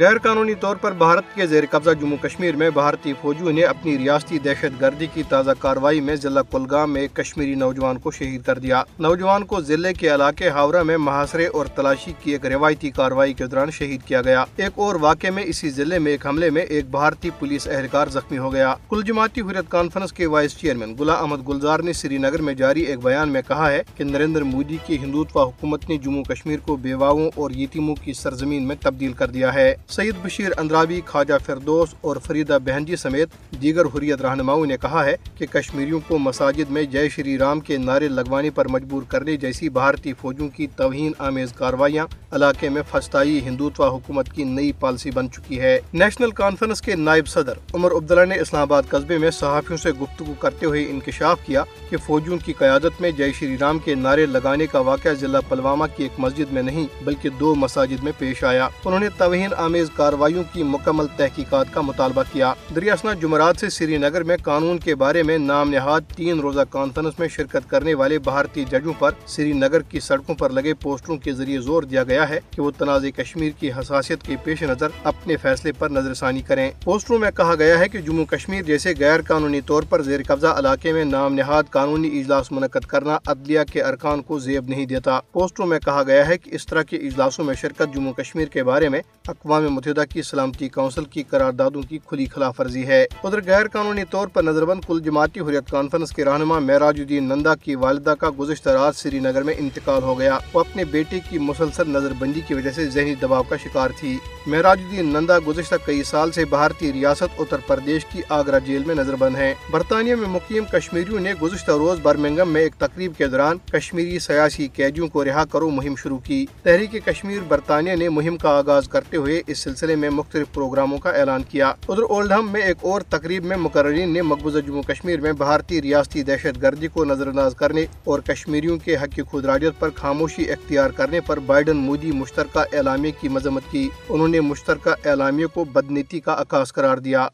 غیر قانونی طور پر بھارت کے زیر قبضہ جموں کشمیر میں بھارتی فوجیوں نے اپنی ریاستی دہشت گردی کی تازہ کاروائی میں ضلع کلگام میں ایک کشمیری نوجوان کو شہید کر دیا۔ نوجوان کو ضلع کے علاقے ہاورہ میں محاصرے اور تلاشی کی ایک روایتی کاروائی کے دوران شہید کیا گیا۔ ایک اور واقعے میں اسی ضلع میں ایک حملے میں ایک بھارتی پولیس اہلکار زخمی ہو گیا۔ کل جماعتی حریت کانفرنس کے وائس چیئرمین گلا احمد گلزار نے سری نگر میں جاری ایک بیان میں کہا ہے کہ نریندر مودی کی ہندوتوا حکومت نے جموں کشمیر کو بیواؤں اور یتیموں کی سرزمین میں تبدیل کر دیا ہے۔ سعید بشیر اندرابی، خواجہ فردوس اور فریدہ بہنجی سمیت دیگر حریت رہنماؤں نے کہا ہے کہ کشمیریوں کو مساجد میں جے شری رام کے نعرے لگوانے پر مجبور کرنے جیسی بھارتی فوجوں کی توہین آمیز کاروائیاں علاقے میں فسطائی ہندوتوا حکومت کی نئی پالیسی بن چکی ہے۔ نیشنل کانفرنس کے نائب صدر عمر عبداللہ نے اسلام آباد قصبے میں صحافیوں سے گفتگو کرتے ہوئے انکشاف کیا کہ فوجیوں کی قیادت میں جے شری رام کے نعرے لگانے کا واقعہ ضلع پلوامہ کی ایک مسجد میں نہیں بلکہ دو مساجد میں پیش آیا۔ انہوں نے توہین آمیز کاروائیوں کی مکمل تحقیقات کا مطالبہ کیا۔ دریاسنا جمعرات سے سری نگر میں قانون کے بارے میں نام نہاد تین روزہ کانفرنس میں شرکت کرنے والے بھارتی ججوں پر سری نگر کی سڑکوں پر لگے پوسٹروں کے ذریعے زور دیا گیا ہے کہ وہ تنازع کشمیر کی حساسیت کے پیش نظر اپنے فیصلے پر نظر ثانی کریں۔ پوسٹروں میں کہا گیا ہے کہ جموں کشمیر جیسے غیر قانونی طور پر زیر قبضہ علاقے میں نام نہاد قانونی اجلاس منعقد کرنا عدلیہ کے ارکان کو زیب نہیں دیتا۔ پوسٹروں میں کہا گیا ہے کہ اس طرح کے اجلاسوں میں شرکت جموں کشمیر کے بارے میں اقوام متحدہ کی سلامتی کونسل کی قراردادوں کی کھلی خلاف ورزی ہے۔ ادھر غیر قانونی طور پر نظر بند کل جماعتی حریت کانفرنس کے رہنما معراج الدین نندا کی والدہ کا گزشتہ رات سری نگر میں انتقال ہو گیا۔ وہ اپنے بیٹے کی مسلسل نظر بندی کی وجہ سے ذہنی دباؤ کا شکار تھی۔ معراج الدین نندا گزشتہ کئی سال سے بھارتی ریاست اتر پردیش کی آگرہ جیل میں نظر بند ہیں۔ برطانیہ میں مقیم کشمیریوں نے گزشتہ روز برمنگم میں ایک تقریب کے دوران کشمیری سیاسی قیدیوں کو رہا کرو مہم شروع کی۔ تحریک کشمیر برطانیہ نے مہم کا آغاز کرتے ہوئے اس سلسلے میں مختلف پروگراموں کا اعلان کیا۔ ادھر اولڈہم میں ایک اور تقریب میں مقررین نے مقبوضہ جموں کشمیر میں بھارتی ریاستی دہشت گردی کو نظر انداز کرنے اور کشمیریوں کے حق کی راجت پر خاموشی اختیار کرنے پر بائیڈن مودی مشترکہ اعلامیہ کی مذمت کی۔ انہوں نے مشترکہ اعلامیہ کو بدنیتی کا عکاس قرار دیا۔